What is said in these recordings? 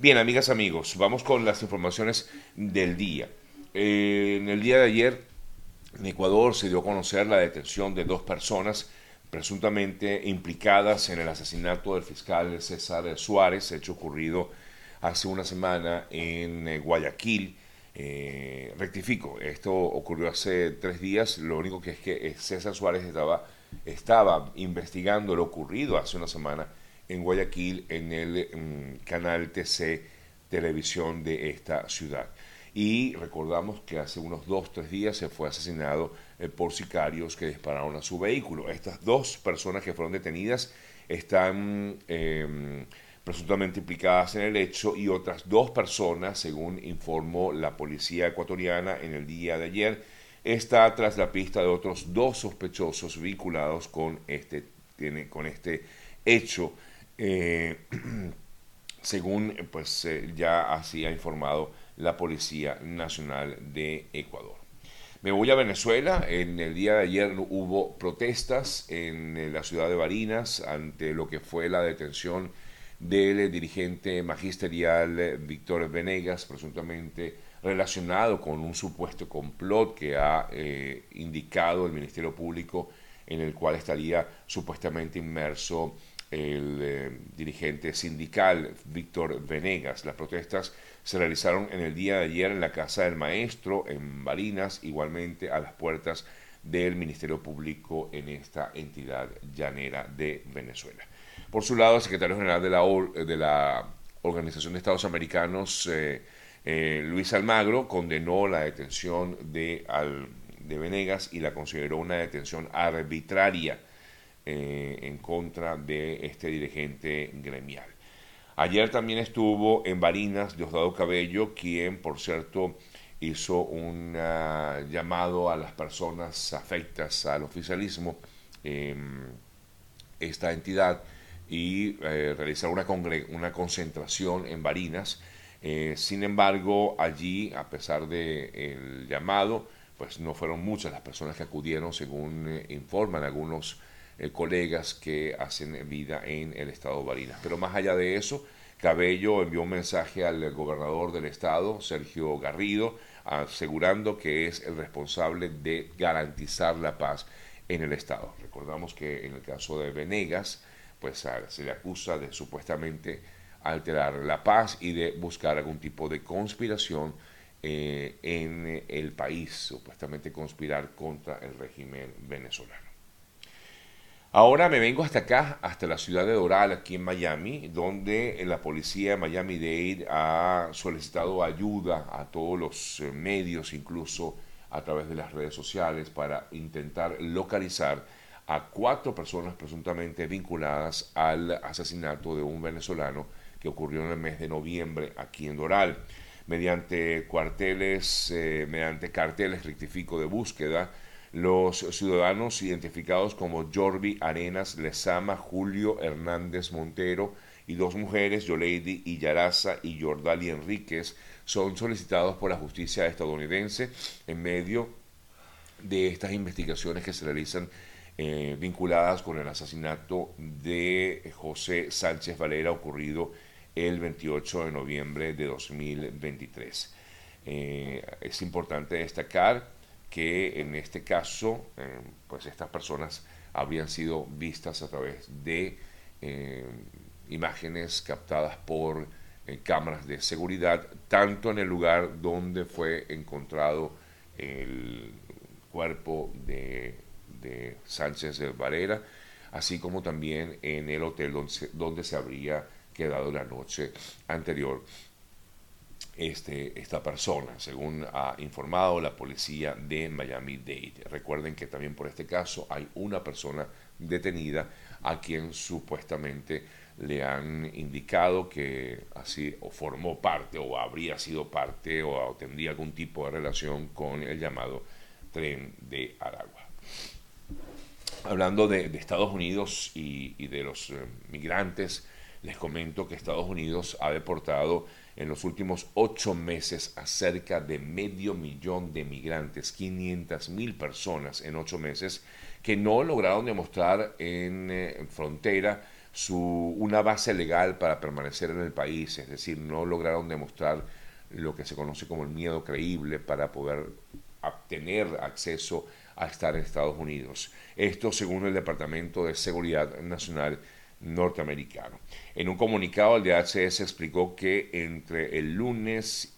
Bien, amigas, amigos, vamos con las informaciones del día. Eh, en el día de ayer, en Ecuador se dio a conocer la detención de dos personas presuntamente implicadas en el asesinato del fiscal César Suárez, hecho ocurrido hace una semana en eh, Guayaquil. Eh, rectifico, esto ocurrió hace tres días, lo único que es que César Suárez estaba, estaba investigando lo ocurrido hace una semana en Guayaquil en el canal TC Televisión de esta ciudad. Y recordamos que hace unos dos, tres días se fue asesinado eh, por sicarios que dispararon a su vehículo. Estas dos personas que fueron detenidas están em, presuntamente implicadas en el hecho y otras dos personas, según informó la policía ecuatoriana en el día de ayer, está tras la pista de otros dos sospechosos vinculados con este, con este hecho eh, según pues eh, ya así ha informado la Policía Nacional de Ecuador. Me voy a Venezuela. En el día de ayer hubo protestas en eh, la ciudad de Barinas ante lo que fue la detención del dirigente magisterial Víctor Venegas, presuntamente relacionado con un supuesto complot que ha indicado el Ministerio Público en el cual estaría supuestamente inmerso el eh, dirigente sindical Víctor Venegas. Las protestas se realizaron en el día de ayer en la Casa del Maestro, en Barinas, igualmente a las puertas del Ministerio Público en esta entidad llanera de Venezuela. Por su lado, el secretario general de la, de la Organización de Estados Americanos, eh, eh, Luis Almagro, condenó la detención de, de Venegas y la consideró una detención arbitraria eh, en contra de este dirigente gremial. Ayer también estuvo en Barinas Diosdado Cabello, quien, por cierto, hizo un ah, llamado a las personas afectas al oficialismo, esta entidad, y eh, realizar una, una concentración en Barinas. Eh, sin embargo, allí, a pesar del el llamado, pues no fueron muchas las personas que acudieron, según informan algunos eh, colegas que hacen vida en el estado de Barinas. Pero más allá de eso, Cabello envió un mensaje al gobernador del estado, Sergio Garrido, asegurando que es el responsable de garantizar la paz en el estado. Recordamos que en el caso de Venegas, pues se le acusa de supuestamente alterar la paz y de buscar algún tipo de conspiración eh, en el país, supuestamente conspirar contra el régimen venezolano. Ahora me vengo hasta acá, hasta la ciudad de Doral, aquí en Miami, donde la policía de Miami-Dade ha solicitado ayuda a todos los eh, medios, incluso a través de las redes sociales, para intentar localizar a cuatro personas presuntamente vinculadas al asesinato de un venezolano que ocurrió en el mes de noviembre aquí en Doral. Mediante cuarteles, eh, mediante carteles rectifico de búsqueda, los ciudadanos identificados como Jordi Arenas Lezama, Julio Hernández Montero y dos mujeres, Yoleidi Yaraza y Jordali Enríquez, son solicitados por la justicia estadounidense en medio de estas investigaciones que se realizan eh, vinculadas con el asesinato de José Sánchez Valera ocurrido el 28 de noviembre de 2023. Eh, es importante destacar que en este caso, eh, pues estas personas habrían sido vistas a través de eh, imágenes captadas por eh, cámaras de seguridad, tanto en el lugar donde fue encontrado el cuerpo de, Sánchez de Varela, así como también en el hotel donde se habría quedado la noche anterior este, esta persona, según ha informado la policía de Miami-Dade. Recuerden que también por este caso hay una persona detenida a quien supuestamente le han indicado que así o formó parte o habría sido parte o tendría algún tipo de relación con el llamado tren de Aragua. Hablando de, Estados Unidos y, de los eh, migrantes, les comento que Estados Unidos ha deportado en los últimos ocho meses a cerca de medio millón de migrantes, 500 mil personas en ocho meses, que no lograron demostrar en, eh, frontera su, una base legal para permanecer en el país, es decir, no lograron demostrar lo que se conoce como el miedo creíble para poder obtener acceso a estar en Estados Unidos. Esto según el Departamento de Seguridad Nacional norteamericano. En un comunicado, el DHS explicó que entre el lunes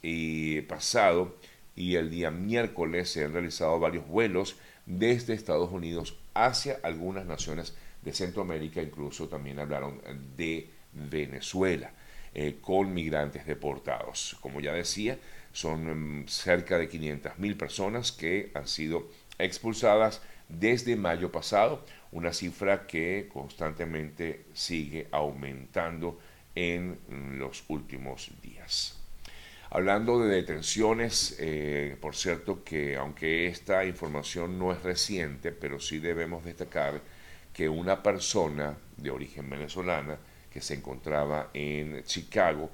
pasado y el día miércoles se han realizado varios vuelos desde Estados Unidos hacia algunas naciones de Centroamérica, incluso también hablaron de Venezuela, eh, con migrantes deportados. Como ya decía, son mm, cerca de 500.000 personas que han sido expulsadas desde mayo pasado, una cifra que constantemente sigue aumentando en los últimos días. Hablando de detenciones, eh, por cierto que aunque esta información no es reciente, pero sí debemos destacar que una persona de origen venezolana que se encontraba en Chicago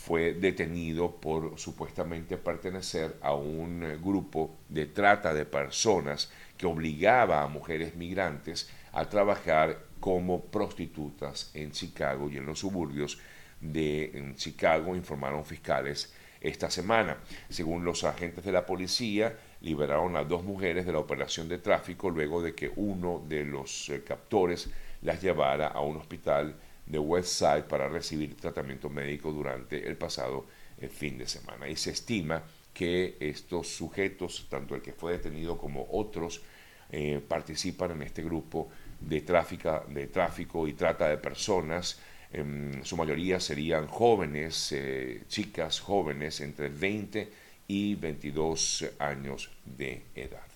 fue detenido por supuestamente pertenecer a un grupo de trata de personas que obligaba a mujeres migrantes a trabajar como prostitutas en Chicago y en los suburbios de Chicago, informaron fiscales esta semana. Según los agentes de la policía, liberaron a dos mujeres de la operación de tráfico luego de que uno de los eh, captores las llevara a un hospital de Westside para recibir tratamiento médico durante el pasado eh, fin de semana. Y se estima que estos sujetos, tanto el que fue detenido como otros, eh, participan en este grupo de, tráfico, de tráfico y trata de personas. En su mayoría serían jóvenes, eh, chicas jóvenes entre 20 y 22 años de edad.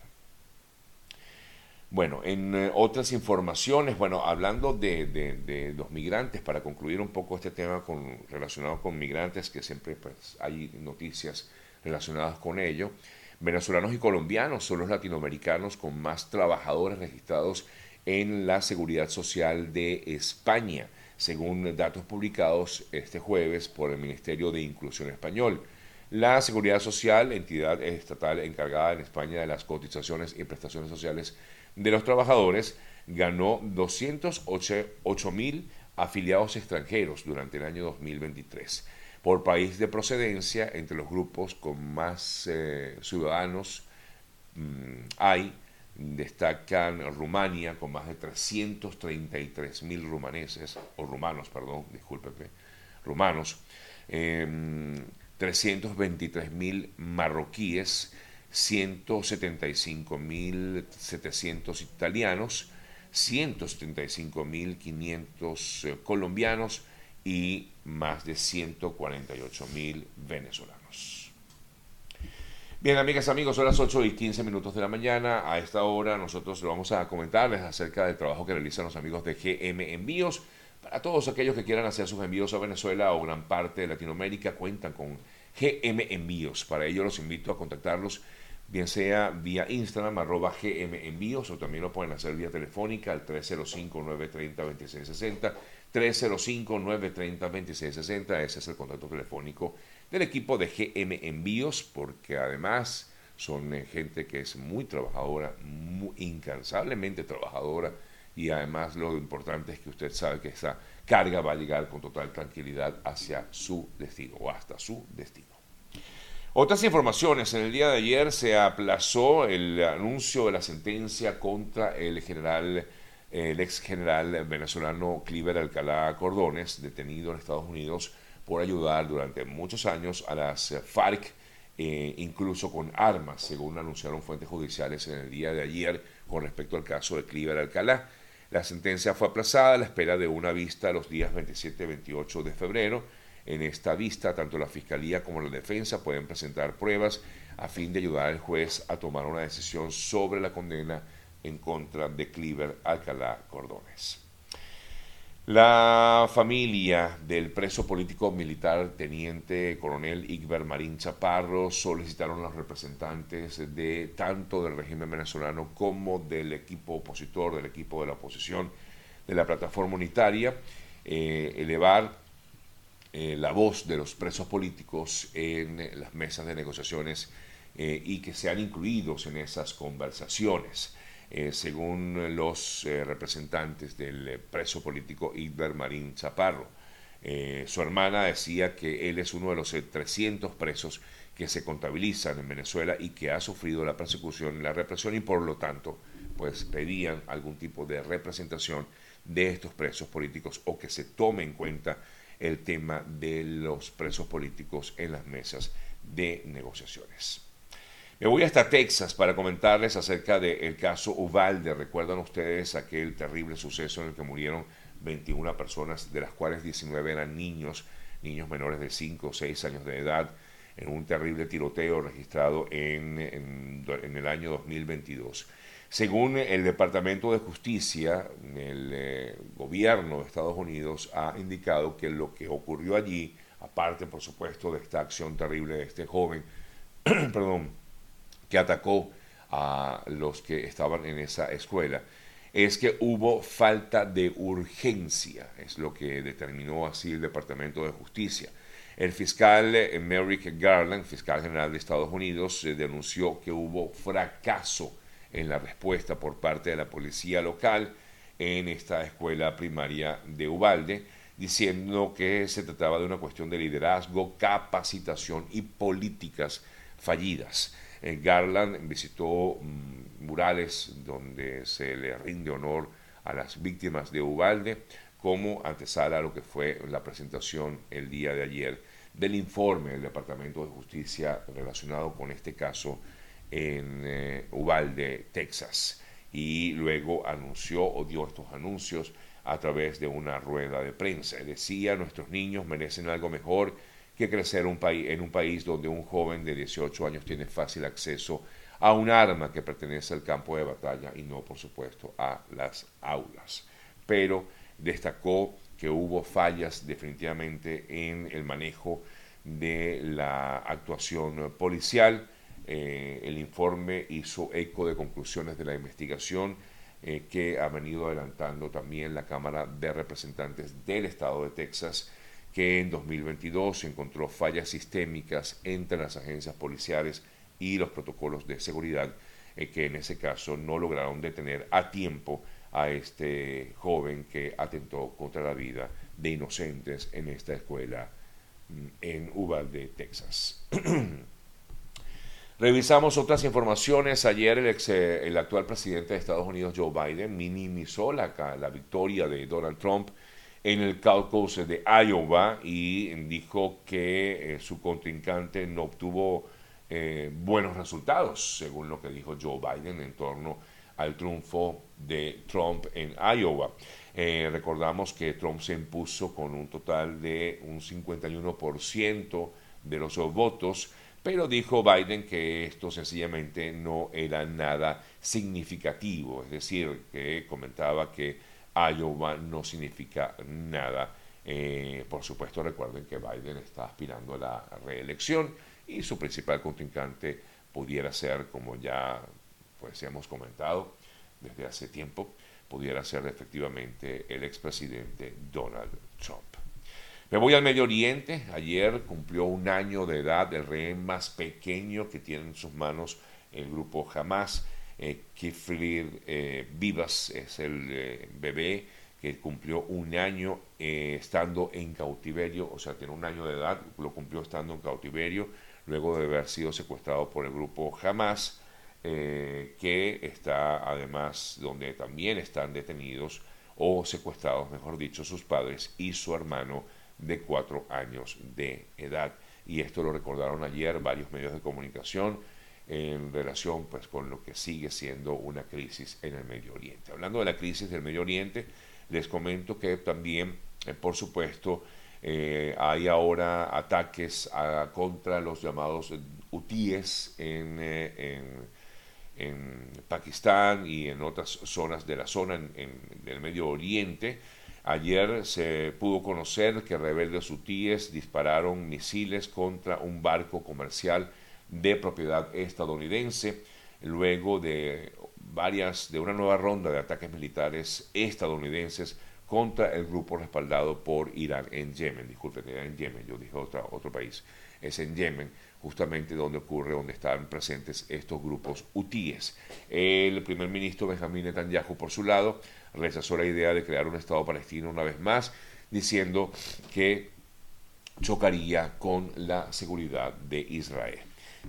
Bueno, en eh, otras informaciones, bueno, hablando de, los migrantes, para concluir un poco este tema relacionado con migrantes, que siempre pues, hay noticias relacionadas con ello, venezolanos y colombianos son los latinoamericanos con más trabajadores registrados en la seguridad social de España, según datos publicados este jueves por el Ministerio de Inclusión Español. La Seguridad Social, entidad estatal encargada en España de las cotizaciones y prestaciones sociales, de los trabajadores ganó 208 mil afiliados extranjeros durante el año 2023. Por país de procedencia, entre los grupos con más eh, ciudadanos mm, hay, destacan Rumania con más de 333 mil rumaneses, o rumanos, perdón, discúlpeme, rumanos, 323 em, mil marroquíes, 175.700 italianos, 175.500 eh, colombianos y más de 148.000 venezolanos. Bien, amigas, amigos, son las 8 y 15 minutos de la mañana. A esta hora nosotros vamos a comentarles acerca del trabajo que realizan los amigos de GM Envíos. Para todos aquellos que quieran hacer sus envíos a Venezuela o gran parte de Latinoamérica, cuentan con GM Envíos. Para ello los invito a contactarlos bien sea vía Instagram, arroba GM Envíos, o también lo pueden hacer vía telefónica al 305-930-2660, 305-930-2660, ese es el contacto telefónico del equipo de GM Envíos, porque además son eh, gente que es muy trabajadora, incansablemente trabajadora, y además lo importante es que usted sabe que esa carga va a llegar con total tranquilidad hacia su destino o hasta su destino. Otras informaciones. En el día de ayer se aplazó el anuncio de la sentencia contra el general, el ex general venezolano Cliver Alcalá Cordones, detenido en Estados Unidos por ayudar durante muchos años a las FARC, eh, incluso con armas, según anunciaron fuentes judiciales en el día de ayer con respecto al caso de Cliver Alcalá. La sentencia fue aplazada a la espera de una vista los días 27 y 28 de febrero en esta vista, tanto la Fiscalía como la defensa pueden presentar pruebas a fin de ayudar al juez a tomar una decisión sobre la condena en contra de Cliver Alcalá Cordones. La familia del preso político militar teniente coronel Igber Marín Chaparro solicitaron a los representantes de tanto del régimen venezolano como del equipo opositor, del equipo de la oposición de la plataforma unitaria, eh, elevar eh, la voz de los presos políticos en las mesas de negociaciones eh, y que sean incluidos en esas conversaciones. eh, según los representantes del preso político Iber Marín Chaparro. su hermana decía que él es uno de los 300 presos que se contabilizan en Venezuela y que ha sufrido la persecución y la represión y por lo tanto pues pedían algún tipo de representación de estos presos políticos o que se tome en cuenta el tema de los presos políticos en las mesas de negociaciones. Me voy hasta Texas para comentarles acerca del caso Uvalde. ¿Recuerdan ustedes aquel terrible suceso en el que murieron 21 personas, de las cuales 19 eran niños, niños menores de 5 o 6 años de edad, en un terrible tiroteo registrado en, en, el año 2022? Según el Departamento de Justicia, el eh, gobierno de Estados Unidos ha indicado que lo que ocurrió allí, aparte por supuesto de esta acción terrible de este joven, perdón, que atacó a los que estaban en esa escuela, es que hubo falta de urgencia, es lo que determinó así el Departamento de Justicia. El fiscal eh, Merrick Garland, fiscal general de Estados Unidos, eh, denunció que hubo fracaso en la respuesta por parte de la policía local en esta escuela primaria de Ubalde, diciendo que se trataba de una cuestión de liderazgo, capacitación y políticas fallidas. Eh, Garland visitó mm, murales donde se le rinde honor a las víctimas de Ubalde como antesala a lo que fue la presentación el día de ayer del informe del Departamento de Justicia relacionado con este caso en eh, Uvalde, Texas. Y luego anunció o dio estos anuncios a través de una rueda de prensa. Decía, nuestros niños merecen algo mejor que crecer en un país donde un joven de 18 años tiene fácil acceso a un arma que pertenece al campo de batalla y no, por supuesto, a las aulas. Pero destacó que hubo fallas definitivamente en el manejo de la actuación policial eh, el informe hizo eco de conclusiones de la investigación eh, que ha venido adelantando también la Cámara de Representantes del Estado de Texas, que en 2022 encontró fallas sistémicas entre las agencias policiales y los protocolos de seguridad, eh, que en ese caso no lograron detener a tiempo a este joven que atentó contra la vida de inocentes en esta escuela mm, en Uvalde, Texas. Revisamos otras informaciones. Ayer el, eh, el, actual presidente de Estados Unidos, Joe Biden, minimizó la, la victoria de Donald Trump en el caucus de Iowa y dijo que eh, su contrincante no obtuvo eh, buenos resultados, según lo que dijo Joe Biden en torno al triunfo de Trump en Iowa. recordamos que Trump se impuso con un total de un 51% de los votos pero dijo Biden que esto sencillamente no era nada significativo, es decir, que comentaba que Iowa no significa nada. Eh, por supuesto, recuerden que Biden está aspirando a la reelección y su principal contrincante pudiera ser, como ya pues hemos comentado desde hace tiempo, pudiera ser efectivamente el expresidente Donald Trump. Me voy al Medio Oriente. Ayer cumplió un año de edad el rehén más pequeño que tiene en sus manos el grupo Hamas. Eh, Kiflir eh, Vivas es el eh, bebé que cumplió un año eh, estando en cautiverio, o sea, tiene un año de edad, lo cumplió estando en cautiverio, luego de haber sido secuestrado por el grupo Hamas, que está además donde también están detenidos o secuestrados, mejor dicho, sus padres y su hermano de cuatro años de edad. Y esto lo recordaron ayer varios medios de comunicación en relación pues, con lo que sigue siendo una crisis en el Medio Oriente. Hablando de la crisis del Medio Oriente, les comento que también, eh, por supuesto, eh, hay ahora ataques contra los llamados hutíes en, eh, en, en, Pakistán y en otras zonas de la zona en, del Medio Oriente Ayer se pudo conocer que rebeldes hutíes dispararon misiles contra un barco comercial de propiedad estadounidense luego de varias de una nueva ronda de ataques militares estadounidenses contra el grupo respaldado por Irán en Yemen. Disculpen, era en Yemen, yo dije otra, otro país. Es en Yemen, justamente donde ocurre, donde están presentes estos grupos hutíes. El primer ministro Benjamín Netanyahu, por su lado, rechazó la idea de crear un Estado palestino una vez más, diciendo que chocaría con la seguridad de Israel.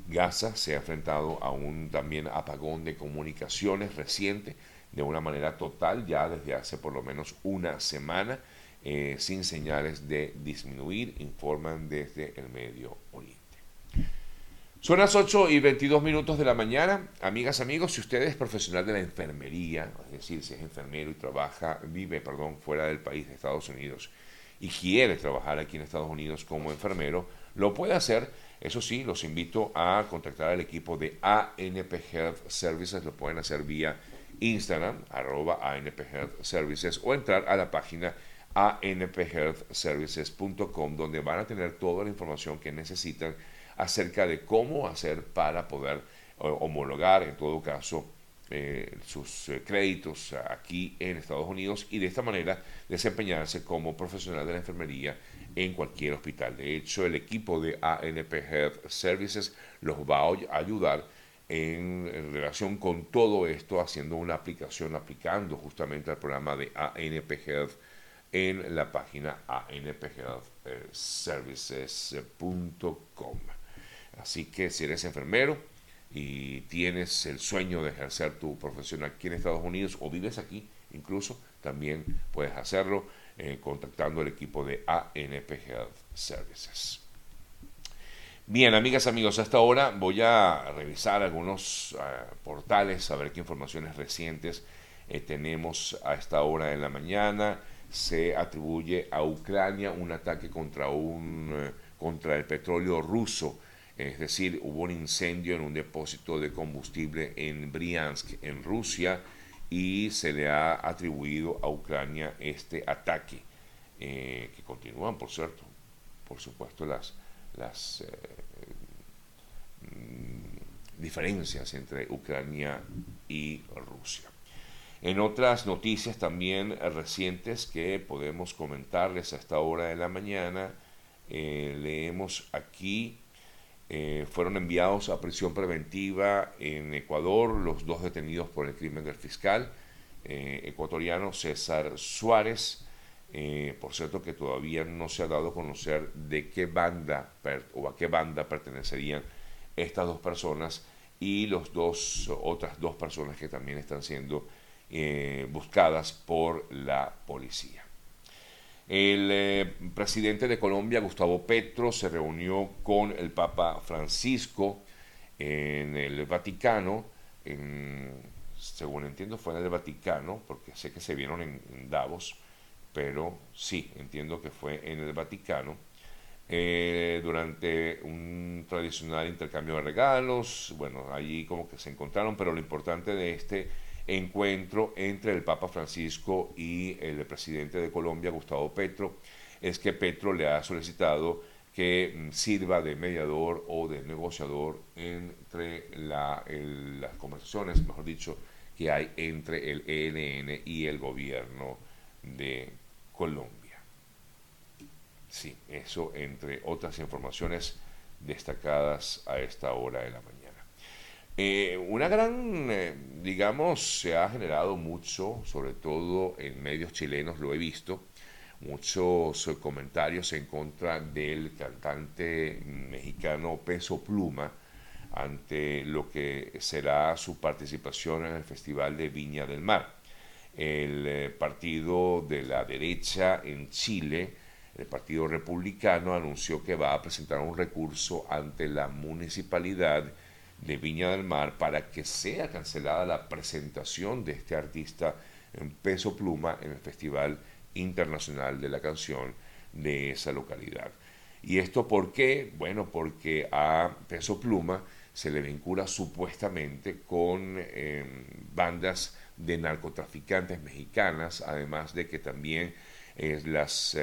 Gaza se ha enfrentado a un también apagón de comunicaciones reciente de una manera total ya desde hace por lo menos una semana eh, sin señales de disminuir, informan desde el Medio. Son las 8 y 22 minutos de la mañana. Amigas, amigos, si usted es profesional de la enfermería, es decir, si es enfermero y trabaja, vive, perdón, fuera del país de Estados Unidos y quiere trabajar aquí en Estados Unidos como enfermero, lo puede hacer. Eso sí, los invito a contactar al equipo de ANP Health Services. Lo pueden hacer vía Instagram, arroba ANP Health Services, o entrar a la página anphealthservices.com, donde van a tener toda la información que necesitan acerca de cómo hacer para poder homologar, en todo caso, eh, sus eh, créditos aquí en Estados Unidos y de esta manera desempeñarse como profesional de la enfermería en cualquier hospital. De hecho, el equipo de ANP Health Services los va a ayudar en, relación con todo esto, haciendo una aplicación, aplicando justamente al programa de ANP Health en la página anphealthservices.com. Así que si eres enfermero y tienes el sueño de ejercer tu profesión aquí en Estados Unidos o vives aquí, incluso también puedes hacerlo eh, contactando el equipo de ANP Health Services. Bien, amigas, amigos, hasta ahora voy a revisar algunos eh, portales, a ver qué informaciones recientes eh, tenemos a esta hora de la mañana. Se atribuye a Ucrania un ataque contra, un, contra el petróleo ruso, es decir, hubo un incendio en un depósito de combustible en Briansk, en Rusia, y se le ha atribuido a Ucrania este ataque, que continúan, por cierto, por supuesto, las las eh, mm, diferencias entre Ucrania y Rusia. En otras noticias también recientes que podemos comentarles a esta hora de la mañana, eh, leemos aquí, eh, fueron enviados a prisión preventiva en Ecuador los dos detenidos por el crimen del fiscal ecuatoriano César Suárez eh, por cierto que todavía no se ha dado a conocer de qué banda o a qué banda pertenecerían estas dos personas y los dos otras dos personas que también están siendo eh, buscadas por la policía. El eh, presidente de Colombia, Gustavo Petro, se reunió con el Papa Francisco en el Vaticano, según entiendo fue en el Vaticano, porque sé que se vieron en Davos, pero sí, entiendo que fue en el Vaticano, eh, durante un tradicional intercambio de regalos, bueno, allí como que se encontraron, pero lo importante de este encuentro entre el Papa Francisco y el presidente de Colombia, Gustavo Petro, es que Petro le ha solicitado que mm, sirva de mediador o de negociador entre las conversaciones, mejor dicho, que hay entre el ELN y el gobierno de Colombia. Sí, eso entre otras informaciones destacadas a esta hora de la mañana. Eh, una gran, eh, digamos, se ha generado mucho, sobre todo en medios chilenos, lo he visto, muchos comentarios en contra del cantante mexicano Peso Pluma ante lo que será su participación en el Festival de Viña del Mar. El eh, partido de la derecha en Chile, el Partido Republicano, anunció que va a presentar un recurso ante la municipalidad de Viña del Mar para que sea cancelada la presentación de este artista en peso pluma en el Festival Internacional de la Canción de esa localidad. ¿Y esto por qué? Bueno, porque a Peso Pluma se le vincula supuestamente con em, bandas de narcotraficantes mexicanas, además de que también eh, las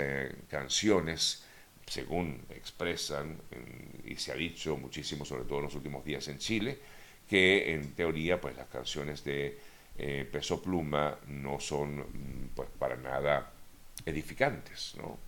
canciones, según expresan, y se ha dicho muchísimo, sobre todo en los últimos días en Chile, que en teoría pues las canciones de eh, Peso Pluma no son mm, pues para nada edificantes, ¿no?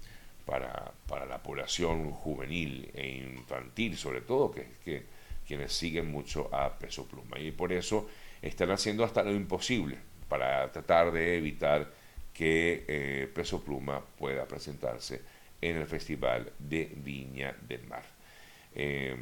Para, para, la población juvenil e infantil, sobre todo, que, que quienes siguen mucho a Peso Pluma. Y por eso están haciendo hasta lo imposible para tratar de evitar que eh, Peso Pluma pueda presentarse en el Festival de Viña del Mar. Eh,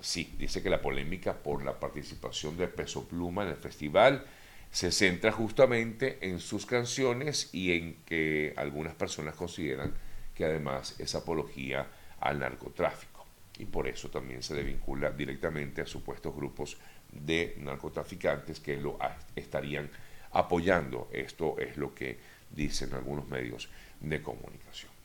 sí, dice que la polémica por la participación de Peso Pluma en el festival se centra justamente en sus canciones y en que algunas personas consideran que además es apología al narcotráfico y por eso también se le vincula directamente a supuestos grupos de narcotraficantes que lo estarían apoyando. Esto es lo que dicen algunos medios de comunicación.